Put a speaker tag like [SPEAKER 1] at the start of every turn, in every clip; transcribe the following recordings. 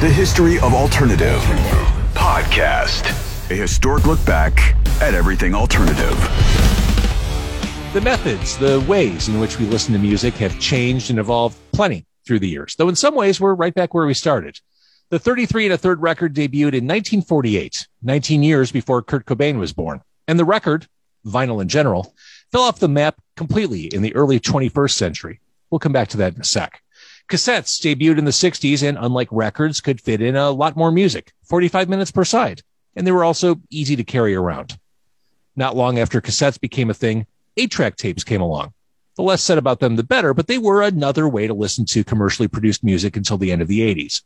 [SPEAKER 1] The History of Alternative Podcast. A historic look back at everything alternative.
[SPEAKER 2] The methods, the ways in which we listen to music have changed and evolved plenty through the years, though in some ways we're right back where we started. The 33 and a third record debuted in 1948, 19 years before Kurt Cobain was born. And the record, vinyl in general, fell off the map completely in the early 21st century. We'll come back to that in a sec. Cassettes debuted in the 60s and, unlike records, could fit in a lot more music, 45 minutes per side. And they were also easy to carry around. Not long after cassettes became a thing, eight track tapes came along. The less said about them, the better, but they were another way to listen to commercially produced music until the end of the 80s.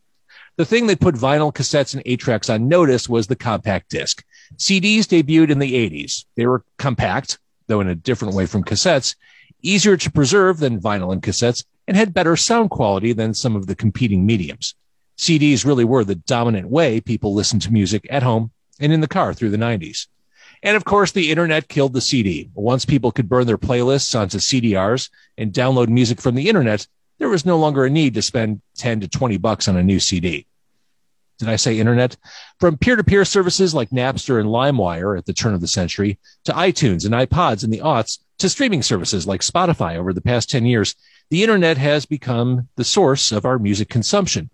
[SPEAKER 2] The thing that put vinyl cassettes and eight tracks on notice was the compact disc. CDs debuted in the 80s. They were compact, though in a different way from cassettes, easier to preserve than vinyl and cassettes, and had better sound quality than some of the competing mediums. CDs really were the dominant way people listened to music at home and in the car through the 90s. And of course, the internet killed the CD. Once people could burn their playlists onto CDRs and download music from the internet, there was no longer a need to spend 10 to 20 bucks on a new CD. Did I say internet? From peer to peer services like Napster and LimeWire at the turn of the century to iTunes and iPods in the aughts to streaming services like Spotify over the past 10 years, the internet has become the source of our music consumption.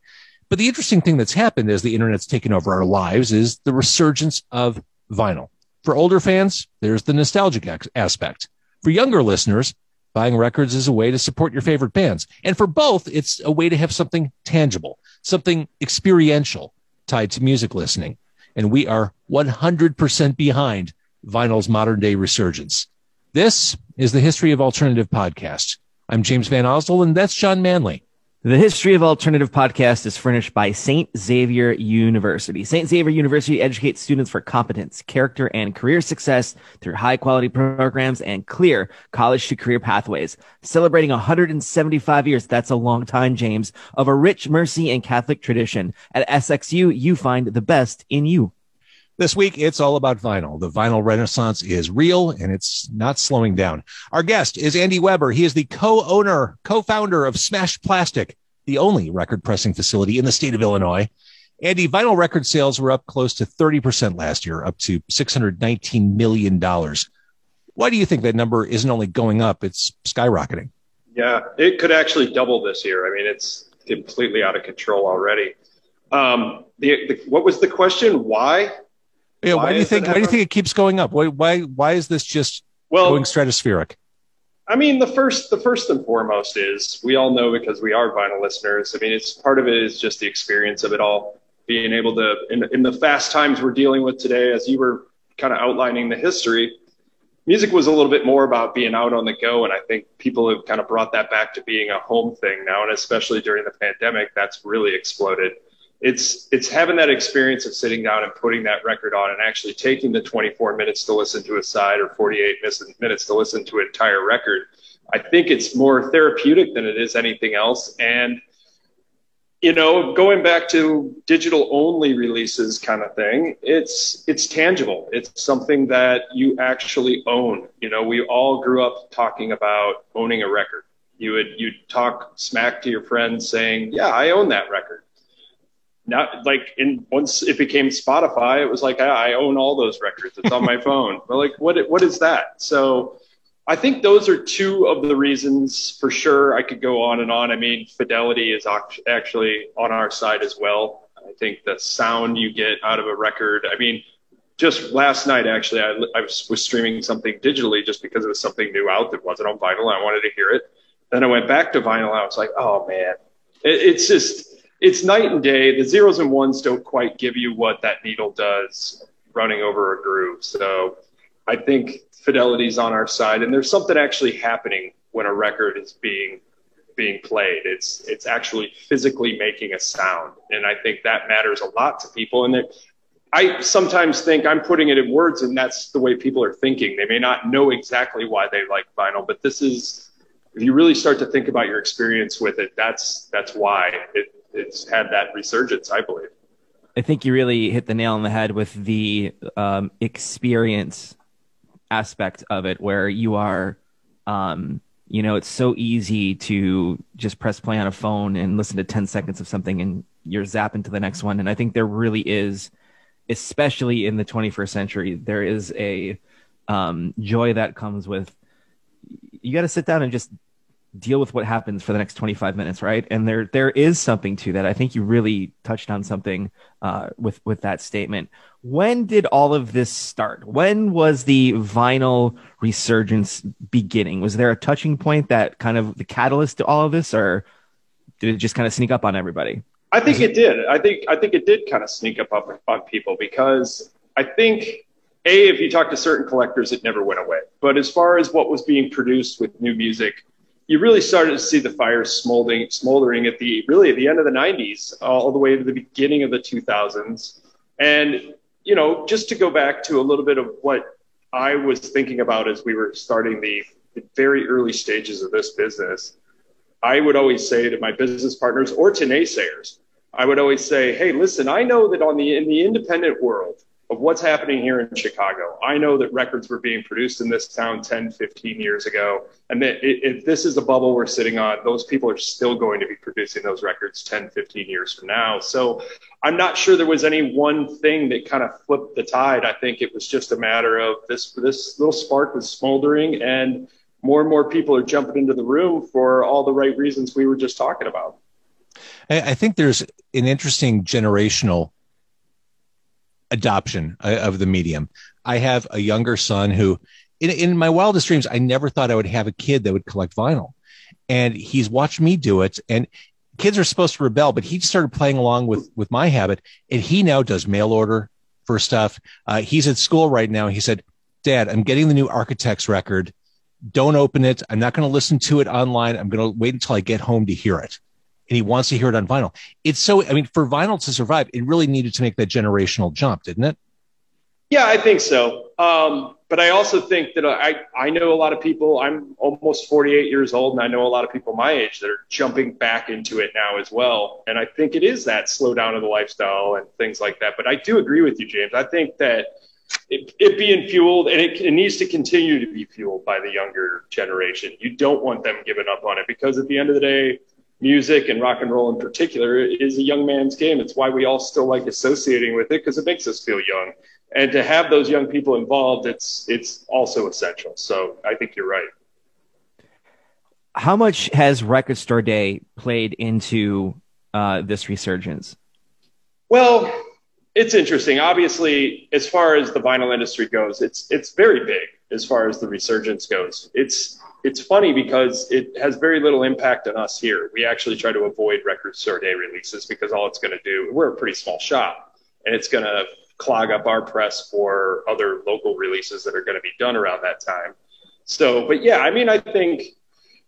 [SPEAKER 2] But the interesting thing that's happened as the internet's taken over our lives is the resurgence of vinyl. For older fans, there's the nostalgic aspect. For younger listeners, buying records is a way to support your favorite bands. And for both, it's a way to have something tangible, something experiential tied to music listening. And we are 100% behind vinyl's modern day resurgence. This is the History of Alternative podcast. I'm James Van Osdol, and that's Jon Manley.
[SPEAKER 3] The History of Alternative podcast is furnished by St. Xavier University. St. Xavier University educates students for competence, character, and career success through high quality programs and clear college to career pathways. Celebrating 175 years, that's a long time, James, of a rich mercy and Catholic tradition. At SXU, you find the best in you.
[SPEAKER 2] This week, it's all about vinyl. The vinyl renaissance is real and it's not slowing down. Our guest is Andy Weber. He is the co-owner, co-founder of Smashed Plastic, the only record pressing facility in the state of Illinois. Andy, vinyl record sales were up close to 30% last year, up to $619 million. Why do you think that number isn't only going up, it's skyrocketing?
[SPEAKER 4] Yeah, it could actually double this year. I mean, it's completely out of control already. Um, the, the, what was the question? Why?
[SPEAKER 2] Yeah, why, why do you think? Why do you think it keeps going up? Why? Why? Why is this just well, going stratospheric?
[SPEAKER 4] I mean, the first, the first and foremost is we all know because we are vinyl listeners. I mean, it's part of it is just the experience of it all, being able to in, in the fast times we're dealing with today. As you were kind of outlining the history, music was a little bit more about being out on the go, and I think people have kind of brought that back to being a home thing now, and especially during the pandemic, that's really exploded it's it's having that experience of sitting down and putting that record on and actually taking the 24 minutes to listen to a side or 48 minutes to listen to an entire record. I think it's more therapeutic than it is anything else. And you know, going back to digital only releases kind of thing, it's it's tangible. It's something that you actually own. You know, we all grew up talking about owning a record. You would you'd talk smack to your friends saying, "Yeah, I own that record." Now like in once it became spotify it was like ah, i own all those records. It's on my phone. But like what what is that? So i think those are two of the reasons for sure i could go on and on. I mean fidelity is actually on our side as well. I think the sound you get out of a record i mean just last night actually i, I was, was streaming something digitally just because it was something new out that wasn't on vinyl. I wanted to hear it. Then i went back to vinyl i was like oh man. It, it's just it's night and day. The zeros and ones don't quite give you what that needle does running over a groove. So I think fidelity's on our side, and there's something actually happening when a record is being being played. It's it's actually physically making a sound, and I think that matters a lot to people. And that I sometimes think I'm putting it in words, and that's the way people are thinking. They may not know exactly why they like vinyl, but this is if you really start to think about your experience with it, that's that's why it, it's had that resurgence, I believe.
[SPEAKER 3] I think you really hit the nail on the head with the um, experience aspect of it, where you are um, You know, it's so easy to just press play on a phone and listen to 10 seconds of something and you're zapping to the next one. And I think there really is, especially in the 21st century, there is a um, joy that comes with you got to sit down and just deal with what happens for the next 25 minutes right? And there there is something to that. I think you really touched on something uh, with with that statement. When did all of this start? When was the vinyl resurgence beginning? Was there a touching point that kind of the catalyst to all of this or did it just kind of sneak up on everybody?
[SPEAKER 4] I think it did. I think i think it did kind of sneak up on people because i think a if you talk to certain collectors it never went away. But as far as what was being produced with new music you really started to see the fires smoldering, smoldering at the really at the end of the 90s, uh, all the way to the beginning of the 2000s. And you know, just to go back to a little bit of what I was thinking about as we were starting the, the very early stages of this business, I would always say to my business partners or to naysayers, I would always say, "Hey, listen, I know that on the in the independent world, of what's happening here in Chicago. I know that records were being produced in this town 10, 15 years ago. And that if this is the bubble we're sitting on, those people are still going to be producing those records 10, 15 years from now. So I'm not sure there was any one thing that kind of flipped the tide. I think it was just a matter of this, this little spark was smoldering and more and more people are jumping into the room for all the right reasons we were just talking about.
[SPEAKER 2] I think there's an interesting generational adoption uh, of the medium. I have a younger son who, in, in my wildest dreams, I never thought I would have a kid that would collect vinyl. And he's watched me do it. And kids are supposed to rebel, but he started playing along with, with my habit. And he now does mail order for stuff. Uh, he's at school right now. He said, Dad, I'm getting the new Architects record. Don't open it. I'm not going to listen to it online. I'm going to wait until I get home to hear it and he wants to hear it on vinyl. It's so, I mean, for vinyl to survive, it really needed to make that generational jump, didn't it?
[SPEAKER 4] Yeah, I think so. Um, but I also think that I, I know a lot of people, I'm almost 48 years old, and I know a lot of people my age that are jumping back into it now as well. And I think it is that slow down of the lifestyle and things like that. But I do agree with you, James. I think that it, it being fueled and it, it needs to continue to be fueled by the younger generation. You don't want them giving up on it because at the end of the day, music and rock and roll in particular is a young man's game. It's why we all still like associating with it because it makes us feel young. And to have those young people involved, it's it's also essential. So I think you're right.
[SPEAKER 3] How much has Record Store Day played into uh, this resurgence?
[SPEAKER 4] Well, it's interesting. Obviously, as far as the vinyl industry goes, it's it's very big as far as the resurgence goes. It's it's funny because it has very little impact on us here. We actually try to avoid record store day releases because all it's going to do, we're a pretty small shop, and it's going to clog up our press for other local releases that are going to be done around that time. So, but yeah, I mean, I think,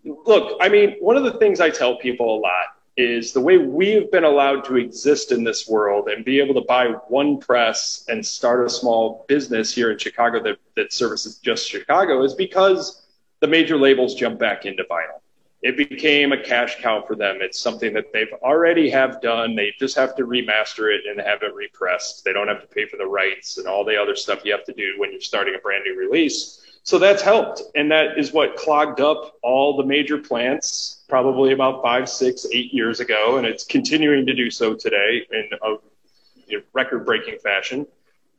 [SPEAKER 4] look, I mean, one of the things I tell people a lot is the way we've been allowed to exist in this world and be able to buy one press and start a small business here in Chicago that, that services just Chicago is because the major labels jump back into vinyl. It became a cash cow for them. It's something that they've already have done. They just have to remaster it and have it repressed. They don't have to pay for the rights and all the other stuff you have to do when you're starting a brand new release. So that's helped. And that is what clogged up all the major plants probably about five, six, eight years ago. And it's continuing to do so today in a you know, record breaking fashion.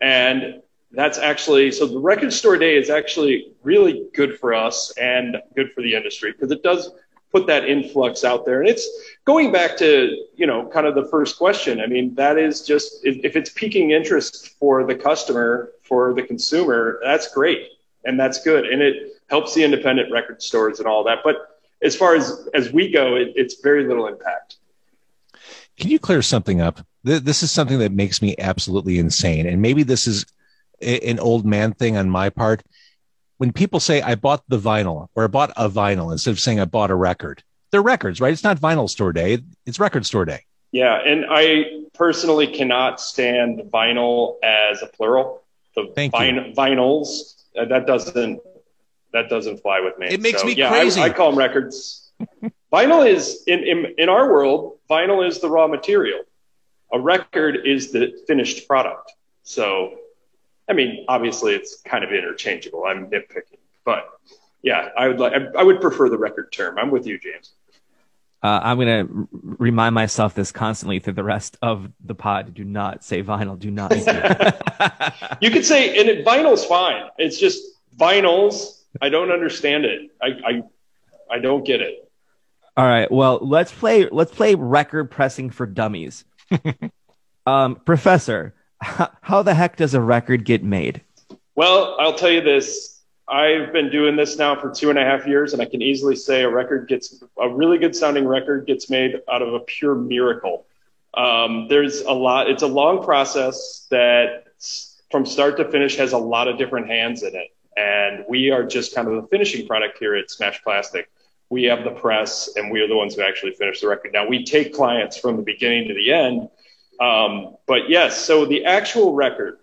[SPEAKER 4] And that's actually so the record store day is actually really good for us and good for the industry because it does put that influx out there and it's going back to you know kind of the first question i mean that is just if it's piquing interest for the customer for the consumer that's great and that's good and it helps the independent record stores and all that but as far as as we go it, it's very little impact
[SPEAKER 2] can you clear something up this is something that makes me absolutely insane and maybe this is an old man thing on my part. When people say I bought the vinyl or I bought a vinyl instead of saying I bought a record, they're records, right? It's not vinyl store day; it's record store day.
[SPEAKER 4] Yeah, and I personally cannot stand vinyl as a plural. The
[SPEAKER 2] Thank vin-
[SPEAKER 4] you. vinyls Uh, that doesn't that doesn't fly with me.
[SPEAKER 2] It makes
[SPEAKER 4] so,
[SPEAKER 2] me
[SPEAKER 4] yeah,
[SPEAKER 2] crazy.
[SPEAKER 4] I, I call them records. vinyl is in, in in our world. Vinyl is the raw material. A record is the finished product. So I mean, obviously it's kind of interchangeable. I'm nitpicking, but yeah, I would like. I would prefer the record term. I'm with you, James.
[SPEAKER 3] Uh, I'm going to r- remind myself this constantly through the rest of the pod. Do not say vinyl. Do not.
[SPEAKER 4] you could say, and it, vinyl's fine. It's just vinyls. I don't understand it. I, I, I don't get it.
[SPEAKER 3] All right. Well, let's play. Let's play record pressing for dummies. um, professor, how the heck does a record get made?
[SPEAKER 4] Well, I'll tell you this. I've been doing this now for two and a half years, and I can easily say a record gets a really good sounding record gets made out of a pure miracle. Um, there's a lot. It's a long process that from start to finish has a lot of different hands in it, and we are just kind of the finishing product here at Smashed Plastic. We have the press, and we are the ones who actually finish the record. Now we take clients from the beginning to the end, um, but yes. So the actual record,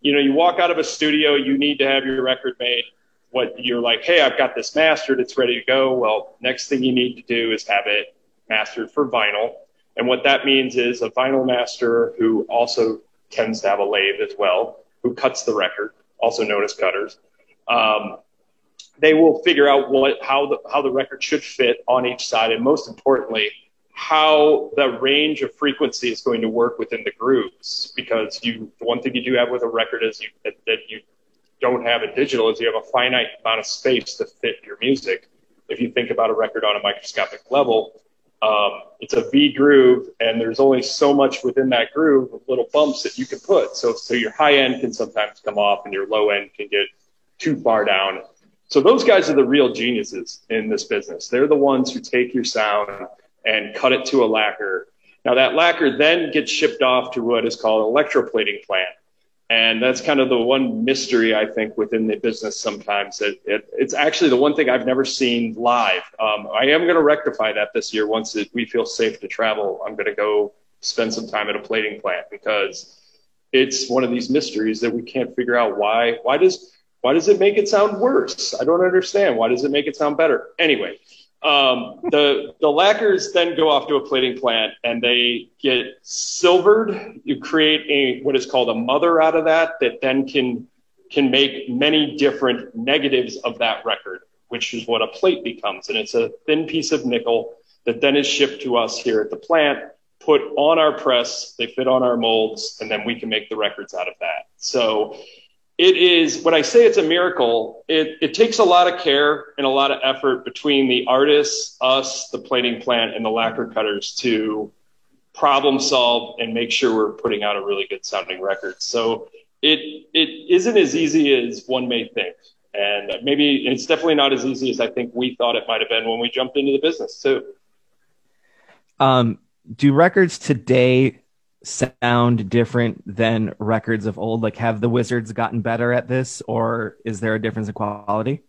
[SPEAKER 4] you know, you walk out of a studio, you need to have your record made what you're like, hey, I've got this mastered, it's ready to go. Well, next thing you need to do is have it mastered for vinyl. And what that means is a vinyl master who also tends to have a lathe as well, who cuts the record, also known as cutters. Um, they will figure out what how the how the record should fit on each side, and most importantly, how the range of frequency is going to work within the grooves. Because you, the one thing you do have with a record is you that, that you don't have in digital is you have a finite amount of space to fit your music. If you think about a record on a microscopic level, um, it's a V groove, and there's only so much within that groove of little bumps that you can put. So, so your high end can sometimes come off, and your low end can get too far down. So those guys are the real geniuses in this business. They're the ones who take your sound and cut it to a lacquer. Now that lacquer then gets shipped off to what is called an electroplating plant. And that's kind of the one mystery I think within the business sometimes. It, it, it's actually the one thing I've never seen live. Um, I am going to rectify that this year once it, we feel safe to travel. I'm going to go spend some time at a plating plant because it's one of these mysteries that we can't figure out why. Why does why does it make it sound worse? I don't understand. Why does it make it sound better? Anyway, um, the the lacquers then go off to a plating plant and they get silvered. You create a what is called a mother out of that that then can can make many different negatives of that record, which is what a plate becomes. And it's a thin piece of nickel that then is shipped to us here at the plant, put on our press, they fit on our molds, and then we can make the records out of that. So it is when I say it's a miracle, it, it takes a lot of care and a lot of effort between the artists, us, the plating plant, and the lacquer cutters to problem solve and make sure we're putting out a really good sounding record. So it it isn't as easy as one may think. And maybe it's definitely not as easy as I think we thought it might have been when we jumped into the business too.
[SPEAKER 3] Um, do records today sound different than records of old? Like, have the Wizards gotten better at this, or is there a difference in quality?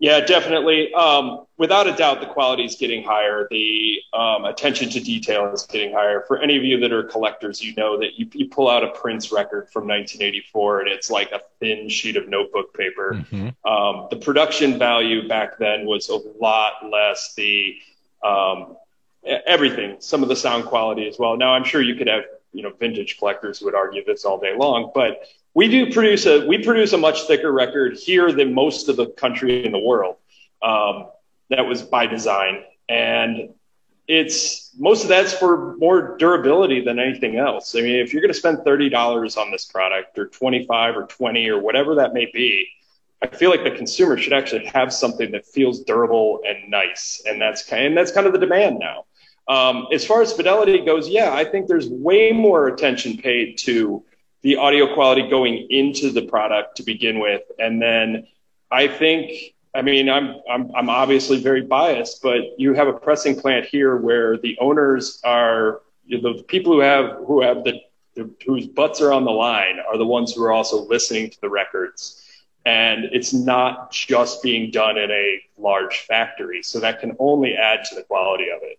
[SPEAKER 4] Yeah, definitely. Um, without a doubt, the quality is getting higher. The um, attention to detail is getting higher. For any of you that are collectors, you know that you, you, pull out a Prince record from 1984 and it's like a thin sheet of notebook paper. Mm-hmm. Um, the production value back then was a lot less. The um, everything, some of the sound quality as well. Now, I'm sure you could have you know vintage collectors would argue this all day long, but we do produce a we produce a much thicker record here than most of the country in the world. Um, that was by design, and it's most of that's for more durability than anything else. I mean, if you're going to spend thirty dollars on this product, or twenty five, or twenty, or whatever that may be, I feel like the consumer should actually have something that feels durable and nice, and that's kind and that's kind of the demand now. Um, as far as fidelity goes, yeah, I think there's way more attention paid to the audio quality going into the product to begin with, and then I think, I mean, I'm I'm I'm obviously very biased, but you have a pressing plant here where the owners are the people who have who have the, the whose butts are on the line are the ones who are also listening to the records and it's not just being done in a large factory. So that can only add to the quality of it.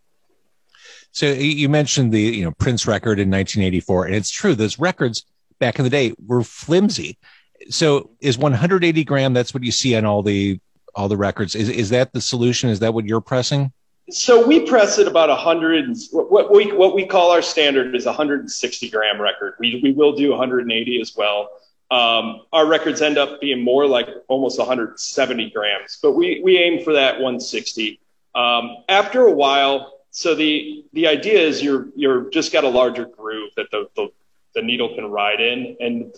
[SPEAKER 2] So you mentioned the you know Prince record in 1984, and it's true. Those records back in the day were flimsy. So is 180 gram? That's what you see on all the all the records. Is is that the solution? Is that what you're pressing?
[SPEAKER 4] So we press it about 100. What we what we call our standard is 160 gram record. We we will do 180 as well. um, our records end up being more like almost 170 grams, but we, we aim for that 160. Um, after a while, so the, the idea is you're, you're just got a larger groove that the, the, the needle can ride in. And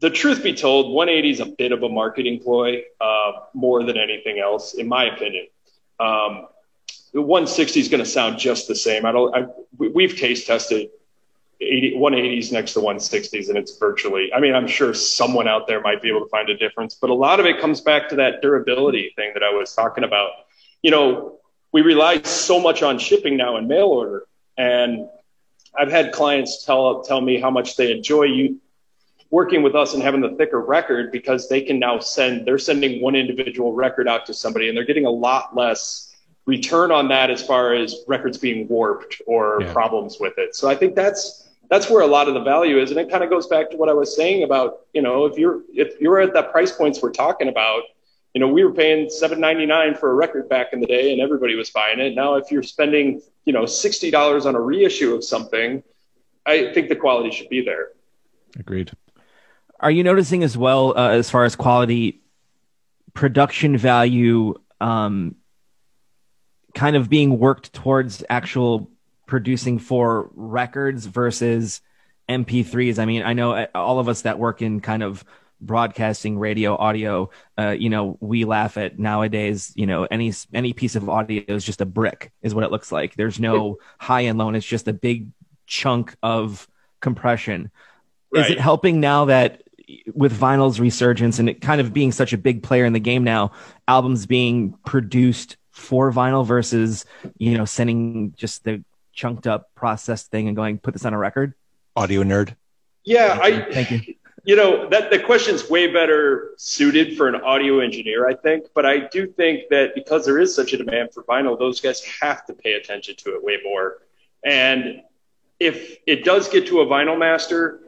[SPEAKER 4] the truth be told, 180 is a bit of a marketing ploy, uh, more than anything else, in my opinion. Um, the 160 is going to sound just the same. I don't, I, we've taste tested 80, 180s next to 160s and it's virtually i mean i'm sure someone out there might be able to find a difference but a lot of it comes back to that durability thing that i was talking about you know we rely so much on shipping now and mail order and i've had clients tell tell me how much they enjoy you working with us and having the thicker record because they can now send they're sending one individual record out to somebody and they're getting a lot less return on that as far as records being warped or yeah. problems with it so i think that's that's where a lot of the value is. And it kind of goes back to what I was saying about, you know, if you're if you're at the price points we're talking about, you know, we were paying seven ninety nine for a record back in the day and everybody was buying it. Now if you're spending, you know, sixty dollars on a reissue of something, I think the quality should be there.
[SPEAKER 2] Agreed.
[SPEAKER 3] Are you noticing as well uh, as far as quality production value um, kind of being worked towards actual producing for records versus MP3s. I mean, I know uh, all of us that work in kind of broadcasting, radio, audio, uh, you know, we laugh at nowadays, you know, any, any piece of audio is just a brick is what it looks like. There's no high and low. And it's just a big chunk of compression. Right. Is it helping now that with vinyl's resurgence and it kind of being such a big player in the game now, albums being produced for vinyl versus, you know, sending just the chunked up processed thing and going put this on a record?
[SPEAKER 2] Audio nerd.
[SPEAKER 4] Yeah, I thank you. You know that the question's way better suited for an audio engineer, I think. But I do think that because there is such a demand for vinyl, those guys have to pay attention to it way more. And if it does get to a vinyl master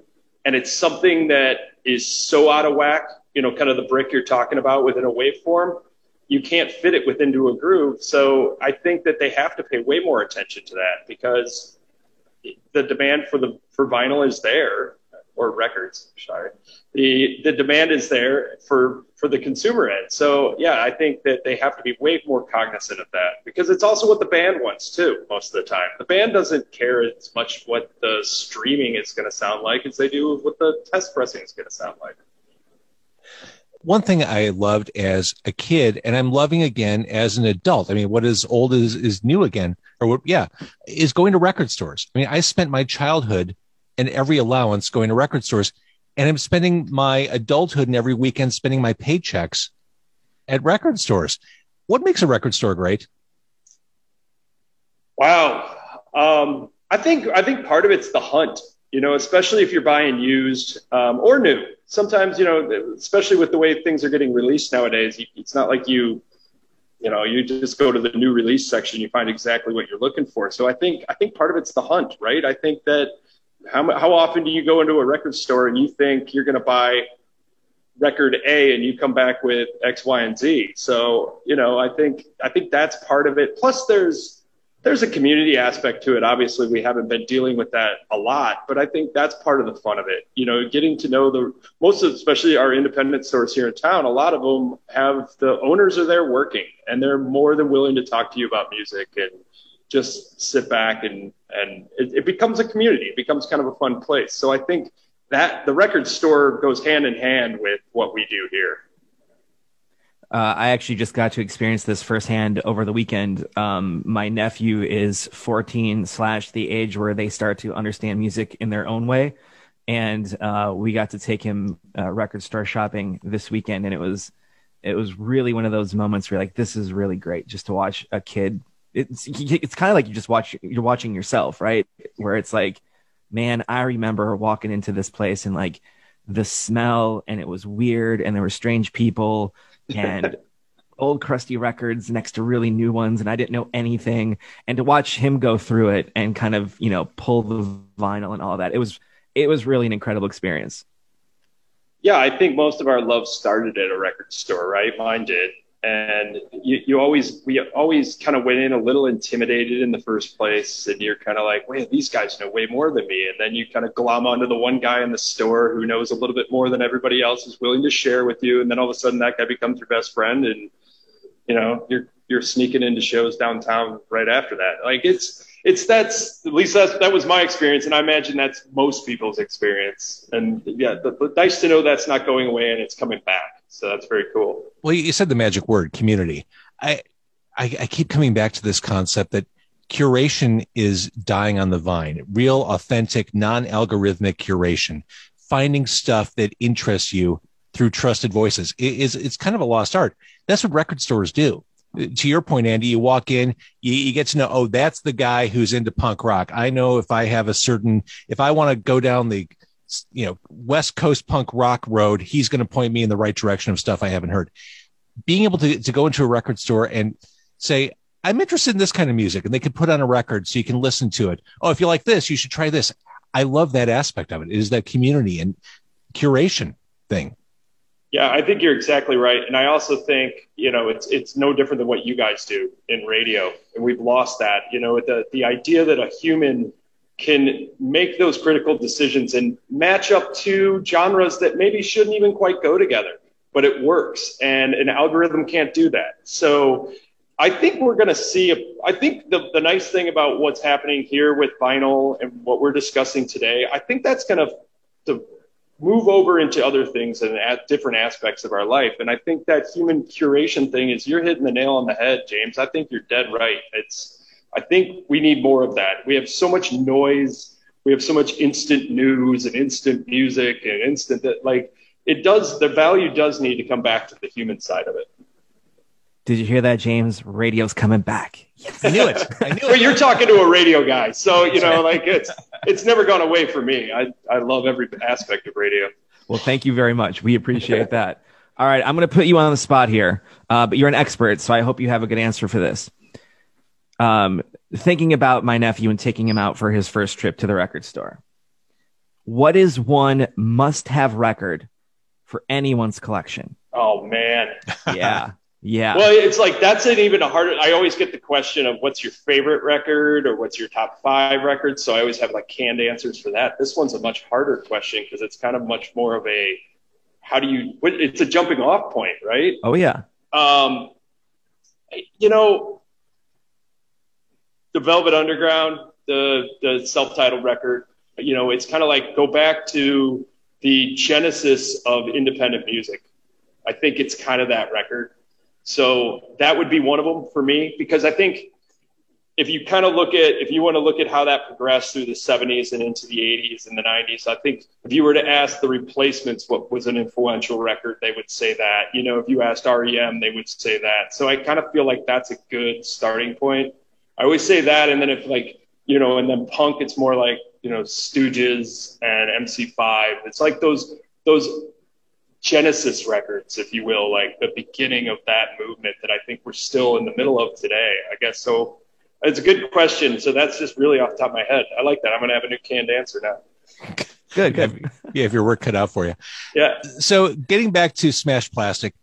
[SPEAKER 4] and it's something that is so out of whack, you know, kind of the brick you're talking about within a waveform, you can't fit it within to a groove. So I think that they have to pay way more attention to that because the demand for the for vinyl is there or records. Sorry, the the demand is there for for the consumer end. So yeah, I think that they have to be way more cognizant of that because it's also what the band wants too. Most of the time, the band doesn't care as much what the streaming is going to sound like as they do what the test pressing is going to sound like
[SPEAKER 2] one thing I loved as a kid, and I'm loving again as an adult. I mean, what is old is is new again, or what, yeah, is going to record stores. I mean, I spent my childhood and every allowance going to record stores, and I'm spending my adulthood and every weekend spending my paychecks at record stores. What makes a record store great?
[SPEAKER 4] Wow, um, I think I think part of it's the hunt. You know, especially if you're buying used um, or new sometimes, you know, especially with the way things are getting released nowadays, it's not like you, you know, you just go to the new release section, you find exactly what you're looking for. So I think, I think part of it's the hunt, right? I think that how, how often do you go into a record store and you think you're going to buy record A and you come back with X, Y, and Z. So, you know, I think, I think that's part of it. Plus there's, there's a community aspect to it. Obviously, we haven't been dealing with that a lot, but I think that's part of the fun of it. You know, getting to know the most of, especially our independent stores here in town. A lot of them have the owners are there working, and they're more than willing to talk to you about music and just sit back and and it, it becomes a community. It becomes kind of a fun place. So I think that the record store goes hand in hand with what we do here.
[SPEAKER 3] Uh, I actually just got to experience this firsthand over the weekend. Um, my nephew is 14 slash the age where they start to understand music in their own way. And, uh, we got to take him, uh, record store shopping this weekend. And it was, it was really one of those moments where like, this is really great just to watch a kid. It's, it's kind of like you just watch, you're watching yourself, right? Where it's like, man, I remember walking into this place and like the smell and it was weird and there were strange people and old crusty records next to really new ones and I didn't know anything and to watch him go through it and kind of, you know, pull the vinyl and all that. It was it was really an incredible experience.
[SPEAKER 4] Yeah, I think most of our love started at a record store, right? Mine did. And you, you always we always kind of went in a little intimidated in the first place and you're kind of like wait these guys know way more than me. And then you kind of glom onto the one guy in the store who knows a little bit more than everybody else is willing to share with you and then all of a sudden that guy becomes your best friend and you know you're you're sneaking into shows downtown right after that. Like it's it's that's at least that's that was my experience and i imagine that's most people's experience. And yeah but, but nice to know that's not going away and it's coming back so that's very cool.
[SPEAKER 2] Well, you said the magic word, community. I, I, I keep coming back to this concept that curation is dying on the vine. Real, authentic, non-algorithmic curation, finding stuff that interests you through trusted voices is it's kind of a lost art. That's what record stores do. To your point, Andy, you walk in, you, you, get to know, oh, that's the guy who's into punk rock. I know if I have a certain, if I want to go down the you know, West Coast punk rock road, he's going to point me in the right direction of stuff I haven't heard. Being able to, to go into a record store and say, I'm interested in this kind of music, and they could put on a record so you can listen to it. Oh, if you like this, you should try this. I love that aspect of it. It is that community and curation thing.
[SPEAKER 4] Yeah, I think you're exactly right, and I also think you know it's it's no different than what you guys do in radio, and we've lost that. You know, the the idea that a human can make those critical decisions and match up two genres that maybe shouldn't even quite go together, but it works. And an algorithm can't do that. So I think we're going to see, I think the, the nice thing about what's happening here with vinyl and what we're discussing today, I think that's going to, to move over into other things and at different aspects of our life. And I think that human curation thing is you're hitting the nail on the head, James. I think you're dead right. It's, I think we need more of that. We have so much noise. We have so much instant news and instant music and instant that like it does the value does need to come back to the human side of it.
[SPEAKER 3] Did you hear that, James? Radio's coming back.
[SPEAKER 2] Yes. I knew it. I knew
[SPEAKER 4] it. well, you're talking to a radio guy, so you know, like it's it's never gone away for me. I I love every aspect of radio.
[SPEAKER 3] Well, thank you very much. We appreciate that. All right, I'm going to put you on the spot here, uh, but you're an expert, so I hope you have a good answer for this um, thinking about my nephew and taking him out for his first trip to the record store. What is one must have record for anyone's collection?
[SPEAKER 4] Oh, man.
[SPEAKER 3] Yeah. Yeah.
[SPEAKER 4] Well, it's like that's an even a harder. I always get the question of what's your favorite record or what's your top five records. So I always have like canned answers for that. This one's a much harder question because it's kind of much more of a how do you? It's a jumping off point, right?
[SPEAKER 3] Oh yeah.
[SPEAKER 4] Um, you know, the Velvet Underground, the the self-titled record, you know, it's kind of like go back to the genesis of independent music. I think it's kind of that record. So that would be one of them for me because I think if you kind of look at if you want to look at how that progressed through the 70s and into the 80s and the 90s i think if you were to ask the replacements what was an influential record they would say that you know if you asked R.E.M. they would say that so i kind of feel like that's a good starting point I always say that, and then if like you know, and then punk, it's more like you know Stooges and MC5. It's like those those Genesis records, if you will, like the beginning of that movement that I think we're still in the middle of today. I guess so. It's a good question. So that's just really off the top of my head. I like that. I'm going to have a new canned answer now.
[SPEAKER 3] Good, good.
[SPEAKER 2] Yeah, if your work cut out for you.
[SPEAKER 4] Yeah.
[SPEAKER 2] So getting back to Smashed Plastic,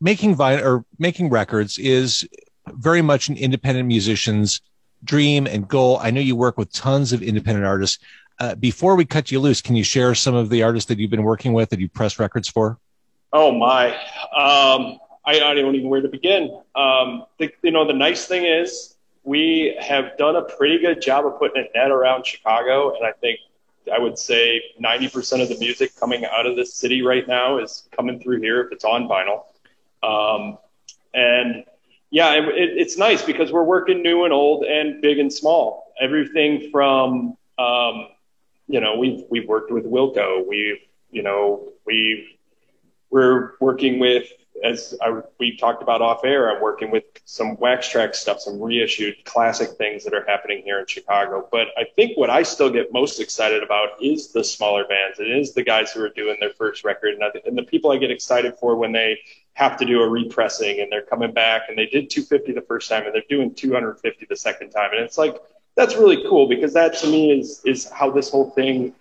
[SPEAKER 2] making vinyl or making records is very much an independent musician's dream and goal. I know you work with tons of independent artists. Uh, before we cut you loose, can you share some of the artists that you've been working with that you press records for?
[SPEAKER 4] Oh my, um, I, I, don't even know where to begin. Um, the, you know, the nice thing is we have done a pretty good job of putting a net around Chicago, and I think I would say 90% of the music coming out of this city right now is coming through here if it's on vinyl. Um, and yeah, it, it's nice because we're working new and old and big and small. Everything from, um, you know, we've we've worked with Wilco. We've, you know, we've we're working with as I, we talked about off air. I'm working with some Wax Trax stuff, some reissued classic things that are happening here in Chicago. But I think what I still get most excited about is the smaller bands. It is the guys who are doing their first record, and, I, and the people I get excited for when they have to do a repressing and they're coming back and they did 250 the first time and they're doing 250 the second time and it's like that's really cool because that to me is is how this whole thing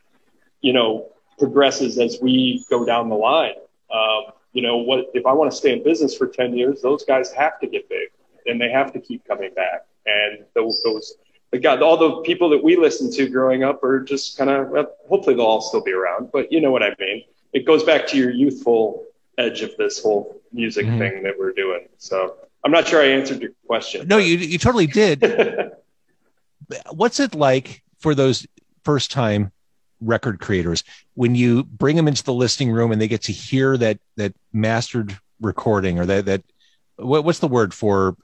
[SPEAKER 4] you know progresses as we go down the line um, you know, what if I want to stay in business for 10 years, those guys have to get big and they have to keep coming back. And those, those got all the people that we listened to growing up are just kind of, well, hopefully they'll all still be around, but you know what I mean? It goes back to your youthful edge of this whole music mm-hmm. thing that we're doing. So I'm not sure I answered your question.
[SPEAKER 2] No, you, you totally did. What's it like for those first time record creators when you bring them into the listing room and they get to hear that that mastered recording or that that what, what's the word for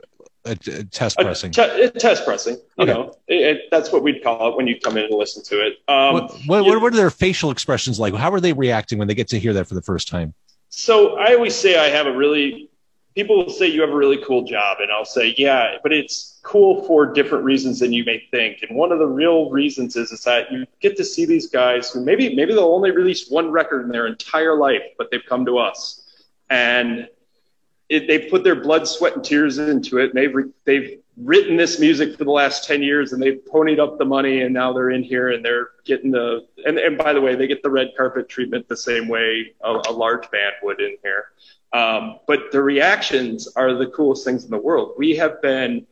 [SPEAKER 2] a, a test pressing?
[SPEAKER 4] A te- test pressing. You okay. know, it, it, that's what we'd call it when you come in and listen to it.
[SPEAKER 2] Um, what, what, you, what, are their facial expressions like? How are they reacting when they get to hear that for the first time?
[SPEAKER 4] So I always say I have a really people will say you have a really cool job and I'll say, yeah, but it's cool for different reasons than you may think. And one of the real reasons is, is that you get to see these guys who maybe, maybe they'll only release one record in their entire life, but they've come to us and it, they've put their blood, sweat and tears into it. And they've, they've written this music for the last 10 years and they've ponied up the money and now they're in here and they're getting the, and, and by the way, they get the red carpet treatment the same way a, a large band would in here. Um, but the reactions are the coolest things in the world. We have been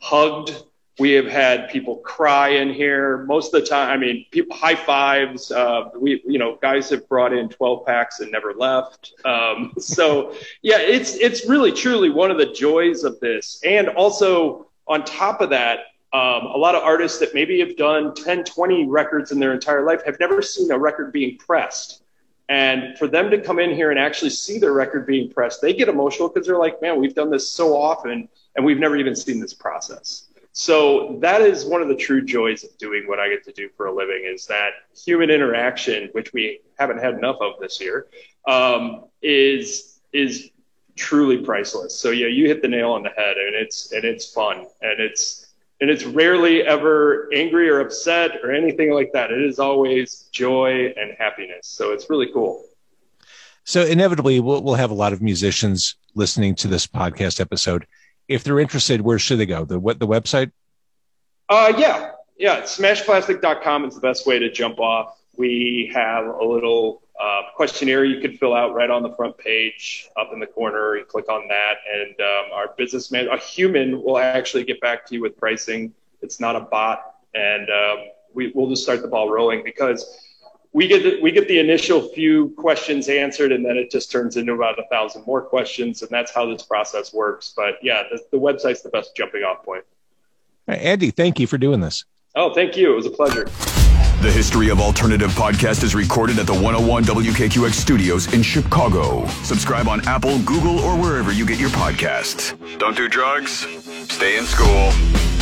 [SPEAKER 4] hugged. We have had people cry in here most of the time. I mean, people high fives. Uh, we, you know, guys have brought in 12 packs and never left. Um, so yeah, it's, it's really truly one of the joys of this. And also on top of that, um, a lot of artists that maybe have done 10, 20 records in their entire life have never seen a record being pressed. And for them to come in here and actually see their record being pressed, they get emotional because they're like, man, we've done this so often and we've never even seen this process. So that is one of the true joys of doing what I get to do for a living is that human interaction, which we haven't had enough of this year, um, is is truly priceless. So yeah, you hit the nail on the head, and it's and it's fun, and it's and it's rarely ever angry or upset or anything like that. It is always joy and happiness. So it's really cool.
[SPEAKER 2] So inevitably, we'll, we'll have a lot of musicians listening to this podcast episode. If they're interested, where should they go? The what the website?
[SPEAKER 4] Uh, yeah, yeah. Smashedplastic.com is the best way to jump off. We have a little uh, questionnaire you can fill out right on the front page up in the corner. You click on that, and um, our businessman, a human, will actually get back to you with pricing. It's not a bot, and um, we, will just start the ball rolling because we get the, we get the initial few questions answered, and then it just turns into about a thousand more questions, and that's how this process works. But yeah, the, the website's the best jumping off point.
[SPEAKER 2] Andy, thank you for doing this.
[SPEAKER 4] Oh, thank you. It was a pleasure.
[SPEAKER 1] The History of Alternative podcast is recorded at the 101 WKQX studios in Chicago. Subscribe on Apple, Google, or wherever you get your podcasts. Don't do drugs. Stay in school.